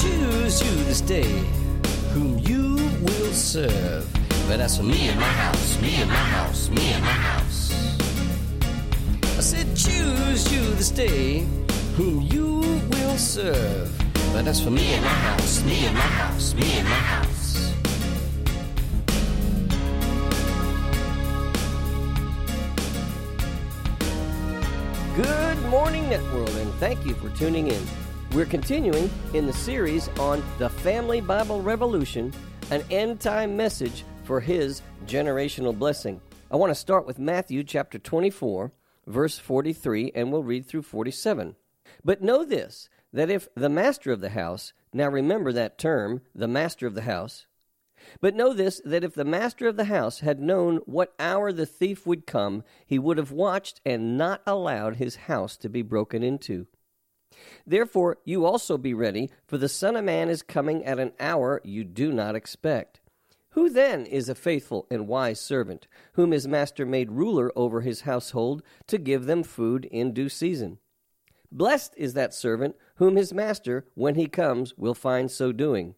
Choose you this day whom you will serve. But as for me and my house, me and my house, me and my house. I said, choose you this day whom you will serve. But as for me and my house, me and my house, me and my house. Good morning, Networld, and thank you for tuning in. We're continuing in the series on the Family Bible Revolution, an end time message for his generational blessing. I want to start with Matthew chapter 24, verse 43, and we'll read through 47. But know this that if the master of the house, now remember that term, the master of the house, but know this that if the master of the house had known what hour the thief would come, he would have watched and not allowed his house to be broken into. Therefore, you also be ready, for the Son of Man is coming at an hour you do not expect. Who then is a faithful and wise servant, whom his master made ruler over his household to give them food in due season? Blessed is that servant whom his master, when he comes, will find so doing.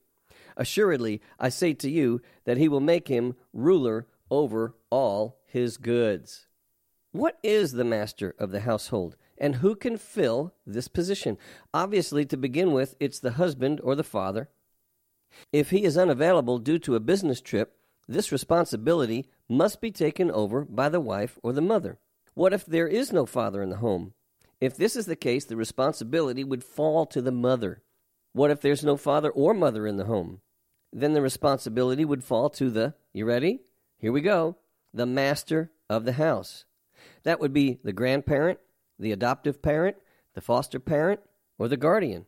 Assuredly, I say to you that he will make him ruler over all his goods. What is the master of the household? And who can fill this position? Obviously, to begin with, it's the husband or the father. If he is unavailable due to a business trip, this responsibility must be taken over by the wife or the mother. What if there is no father in the home? If this is the case, the responsibility would fall to the mother. What if there's no father or mother in the home? Then the responsibility would fall to the, you ready? Here we go, the master of the house. That would be the grandparent the adoptive parent, the foster parent, or the guardian.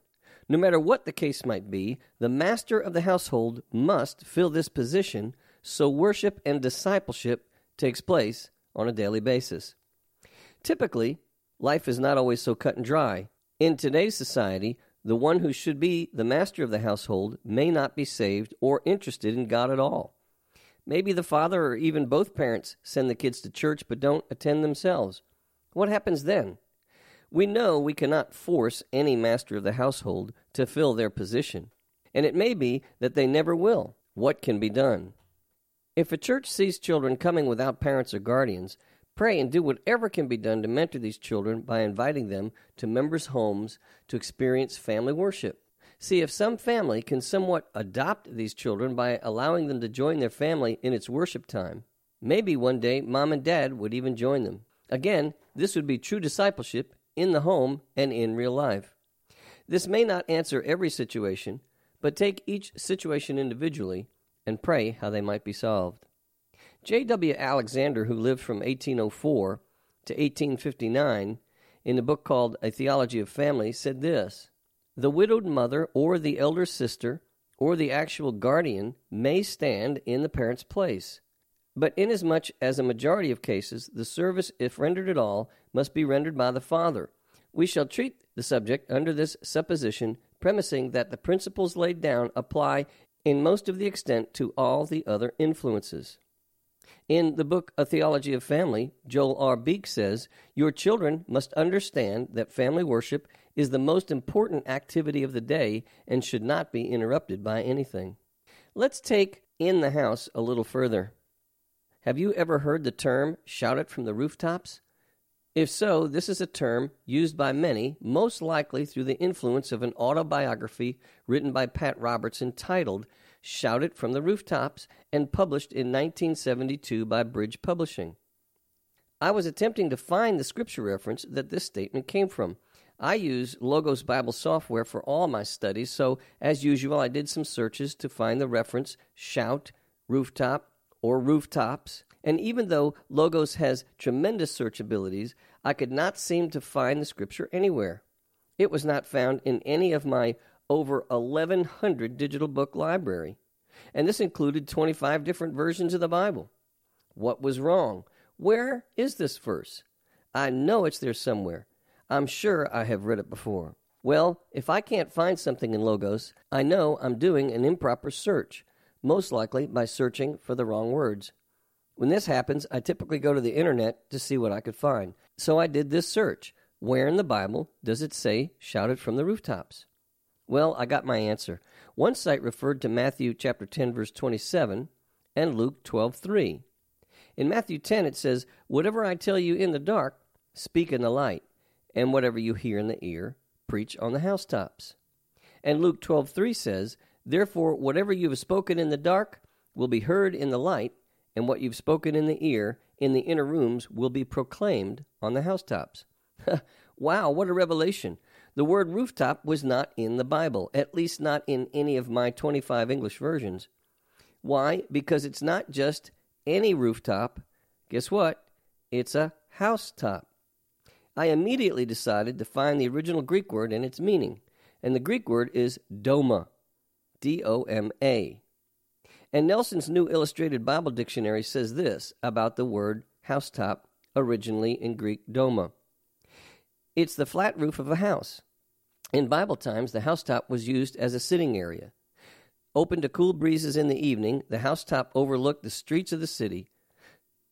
No matter what the case might be, the master of the household must fill this position so worship and discipleship takes place on a daily basis. Typically, life is not always so cut and dry. In today's society, the one who should be the master of the household may not be saved or interested in God at all. Maybe the father or even both parents send the kids to church but don't attend themselves. What happens then? We know we cannot force any master of the household to fill their position, and it may be that they never will. What can be done? If a church sees children coming without parents or guardians, pray and do whatever can be done to mentor these children by inviting them to members' homes to experience family worship. See if some family can somewhat adopt these children by allowing them to join their family in its worship time. Maybe one day mom and dad would even join them. Again, this would be true discipleship in the home and in real life. This may not answer every situation, but take each situation individually and pray how they might be solved. J.W. Alexander, who lived from 1804 to 1859, in a book called A Theology of Family, said this The widowed mother or the elder sister or the actual guardian may stand in the parent's place. But inasmuch as a majority of cases the service, if rendered at all, must be rendered by the Father, we shall treat the subject under this supposition, premising that the principles laid down apply in most of the extent to all the other influences. In the book A Theology of Family, Joel R. Beeke says, Your children must understand that family worship is the most important activity of the day and should not be interrupted by anything. Let's take in the house a little further. Have you ever heard the term shout it from the rooftops? If so, this is a term used by many, most likely through the influence of an autobiography written by Pat Roberts entitled Shout It from the Rooftops and published in 1972 by Bridge Publishing. I was attempting to find the scripture reference that this statement came from. I use Logos Bible software for all my studies, so as usual, I did some searches to find the reference shout, rooftop, or rooftops, and even though Logos has tremendous search abilities, I could not seem to find the scripture anywhere. It was not found in any of my over 1,100 digital book library. And this included 25 different versions of the Bible. What was wrong? Where is this verse? I know it's there somewhere. I'm sure I have read it before. Well, if I can't find something in Logos, I know I'm doing an improper search, most likely by searching for the wrong words. When this happens, I typically go to the internet to see what I could find. So I did this search. Where in the Bible does it say shouted from the rooftops? Well, I got my answer. One site referred to Matthew chapter 10 verse 27 and Luke 12:3. In Matthew 10 it says, "Whatever I tell you in the dark, speak in the light, and whatever you hear in the ear, preach on the housetops." And Luke 12:3 says, "Therefore whatever you have spoken in the dark will be heard in the light, and what you've spoken in the ear in the inner rooms will be proclaimed on the housetops." wow, what a revelation. The word rooftop was not in the Bible, at least not in any of my 25 English versions. Why? Because it's not just any rooftop. Guess what? It's a housetop. I immediately decided to find the original Greek word and its meaning, and the Greek word is doma, D O M A. And Nelson's New Illustrated Bible Dictionary says this about the word housetop, originally in Greek doma. It's the flat roof of a house. In Bible times, the housetop was used as a sitting area. Open to cool breezes in the evening, the housetop overlooked the streets of the city.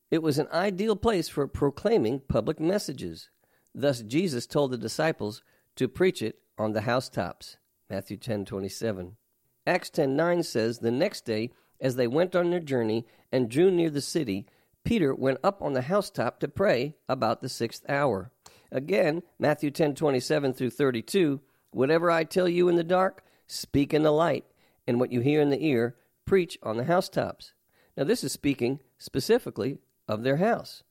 It was an ideal place for proclaiming public messages. Thus, Jesus told the disciples to preach it on the housetops. Matthew 10:27. Acts 10:9 says, "The next day, as they went on their journey and drew near the city, Peter went up on the housetop to pray about the sixth hour." Again, Matthew 10 27 through 32 Whatever I tell you in the dark, speak in the light, and what you hear in the ear, preach on the housetops. Now, this is speaking specifically of their house.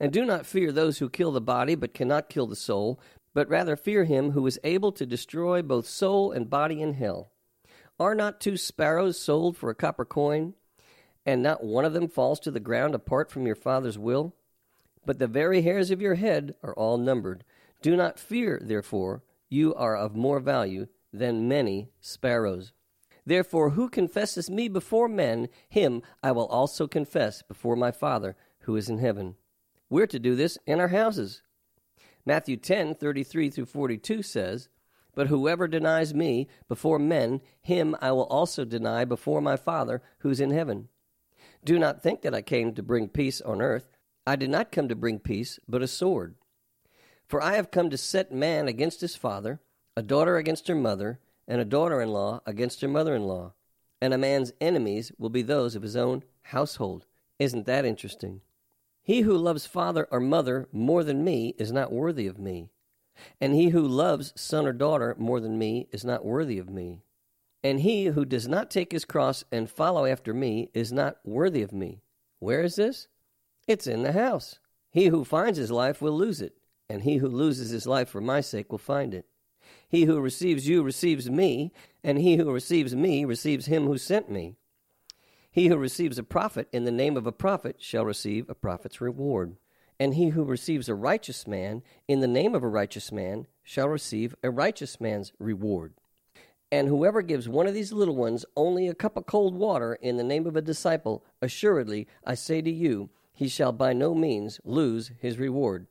And do not fear those who kill the body, but cannot kill the soul, but rather fear him who is able to destroy both soul and body in hell. Are not two sparrows sold for a copper coin, and not one of them falls to the ground apart from your Father's will? but the very hairs of your head are all numbered. Do not fear, therefore, you are of more value than many sparrows. Therefore, who confesses me before men, him I will also confess before my Father who is in heaven. We're to do this in our houses. Matthew 10 33 through 42 says, But whoever denies me before men, him I will also deny before my Father who is in heaven. Do not think that I came to bring peace on earth. I did not come to bring peace, but a sword. For I have come to set man against his father, a daughter against her mother, and a daughter in law against her mother in law. And a man's enemies will be those of his own household. Isn't that interesting? He who loves father or mother more than me is not worthy of me. And he who loves son or daughter more than me is not worthy of me. And he who does not take his cross and follow after me is not worthy of me. Where is this? It's in the house. He who finds his life will lose it, and he who loses his life for my sake will find it. He who receives you receives me, and he who receives me receives him who sent me. He who receives a prophet in the name of a prophet shall receive a prophet's reward. And he who receives a righteous man in the name of a righteous man shall receive a righteous man's reward. And whoever gives one of these little ones only a cup of cold water in the name of a disciple, assuredly, I say to you, he shall by no means lose his reward.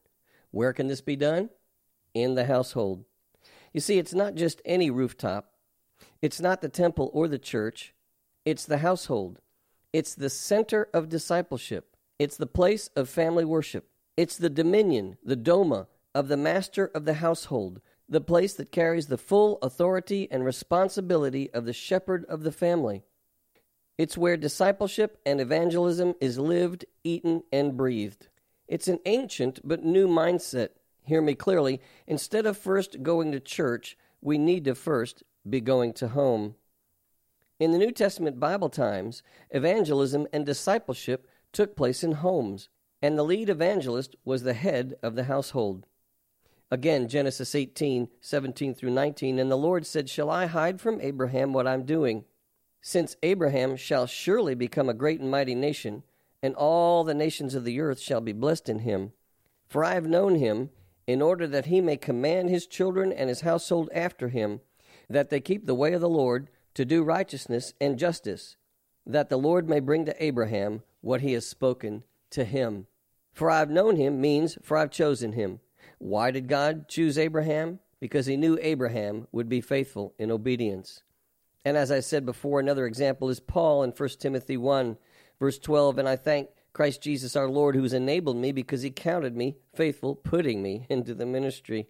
Where can this be done? In the household. You see, it's not just any rooftop, it's not the temple or the church, it's the household. It's the center of discipleship, it's the place of family worship, it's the dominion, the doma of the master of the household, the place that carries the full authority and responsibility of the shepherd of the family. It's where discipleship and evangelism is lived, eaten, and breathed. It's an ancient but new mindset. Hear me clearly. Instead of first going to church, we need to first be going to home. In the New Testament Bible times, evangelism and discipleship took place in homes, and the lead evangelist was the head of the household. Again, Genesis 18, 17 through 19, and the Lord said, Shall I hide from Abraham what I'm doing? Since Abraham shall surely become a great and mighty nation, and all the nations of the earth shall be blessed in him. For I have known him, in order that he may command his children and his household after him. that they keep the way of the Lord to do righteousness and justice, that the Lord may bring to Abraham what he has spoken to him. For I have known him means, for I have chosen him. Why did God choose Abraham? Because he knew Abraham would be faithful in obedience. And as I said before, another example is Paul in 1 Timothy 1, verse 12. And I thank Christ Jesus our Lord, who has enabled me because he counted me faithful, putting me into the ministry.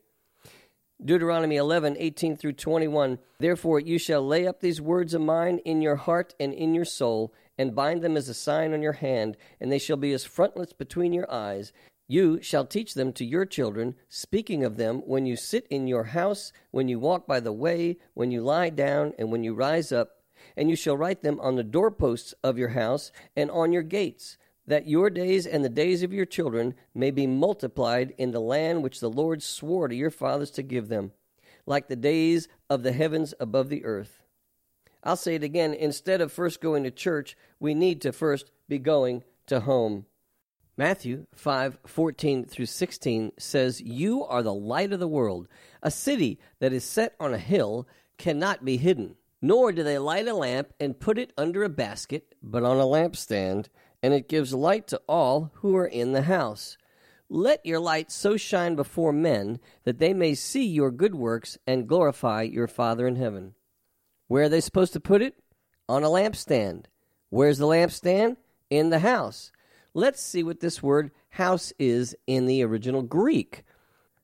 Deuteronomy 11, 18 through 21. Therefore you shall lay up these words of mine in your heart and in your soul, and bind them as a sign on your hand, and they shall be as frontlets between your eyes. You shall teach them to your children, speaking of them when you sit in your house, when you walk by the way, when you lie down, and when you rise up. And you shall write them on the doorposts of your house and on your gates that your days and the days of your children may be multiplied in the land which the Lord swore to your fathers to give them, like the days of the heavens above the earth. I'll say it again instead of first going to church, we need to first be going to home. Matthew 5:14 through 16 says, "You are the light of the world. A city that is set on a hill cannot be hidden, nor do they light a lamp and put it under a basket, but on a lampstand." And it gives light to all who are in the house. Let your light so shine before men that they may see your good works and glorify your Father in heaven. Where are they supposed to put it? On a lampstand. Where's the lampstand? In the house. Let's see what this word house is in the original Greek.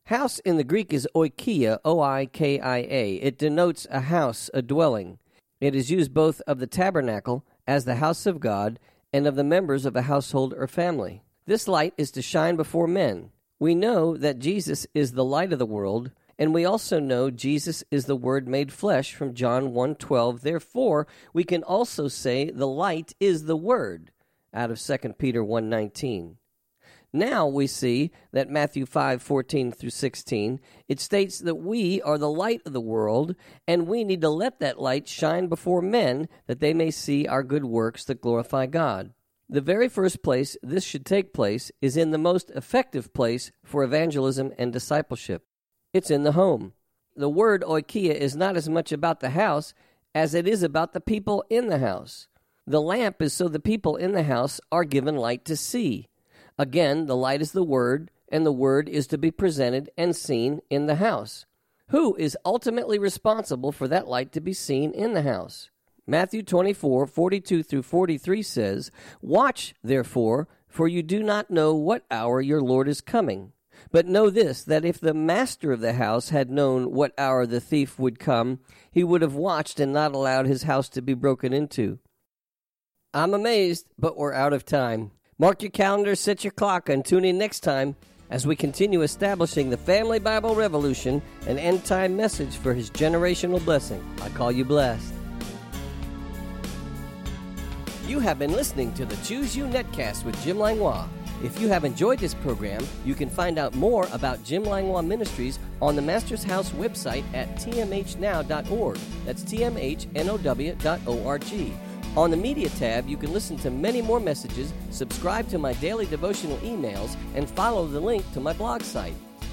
House in the Greek is oikia, O I K I A. It denotes a house, a dwelling. It is used both of the tabernacle as the house of God and of the members of a household or family. This light is to shine before men. We know that Jesus is the light of the world, and we also know Jesus is the word made flesh from John 1:12. Therefore, we can also say the light is the word out of 2 Peter 1:19. Now we see that Matthew 5 14 through 16, it states that we are the light of the world, and we need to let that light shine before men that they may see our good works that glorify God. The very first place this should take place is in the most effective place for evangelism and discipleship. It's in the home. The word oikia is not as much about the house as it is about the people in the house. The lamp is so the people in the house are given light to see. Again, the light is the Word, and the Word is to be presented and seen in the house. Who is ultimately responsible for that light to be seen in the house? Matthew 24, 42 through 43 says, Watch, therefore, for you do not know what hour your Lord is coming. But know this, that if the master of the house had known what hour the thief would come, he would have watched and not allowed his house to be broken into. I'm amazed, but we're out of time. Mark your calendar, set your clock, and tune in next time as we continue establishing the Family Bible Revolution, an end time message for his generational blessing. I call you blessed. You have been listening to the Choose You Netcast with Jim Langlois. If you have enjoyed this program, you can find out more about Jim Langlois Ministries on the Master's House website at tmhnow.org. That's tmhnow.org. On the Media tab, you can listen to many more messages, subscribe to my daily devotional emails, and follow the link to my blog site.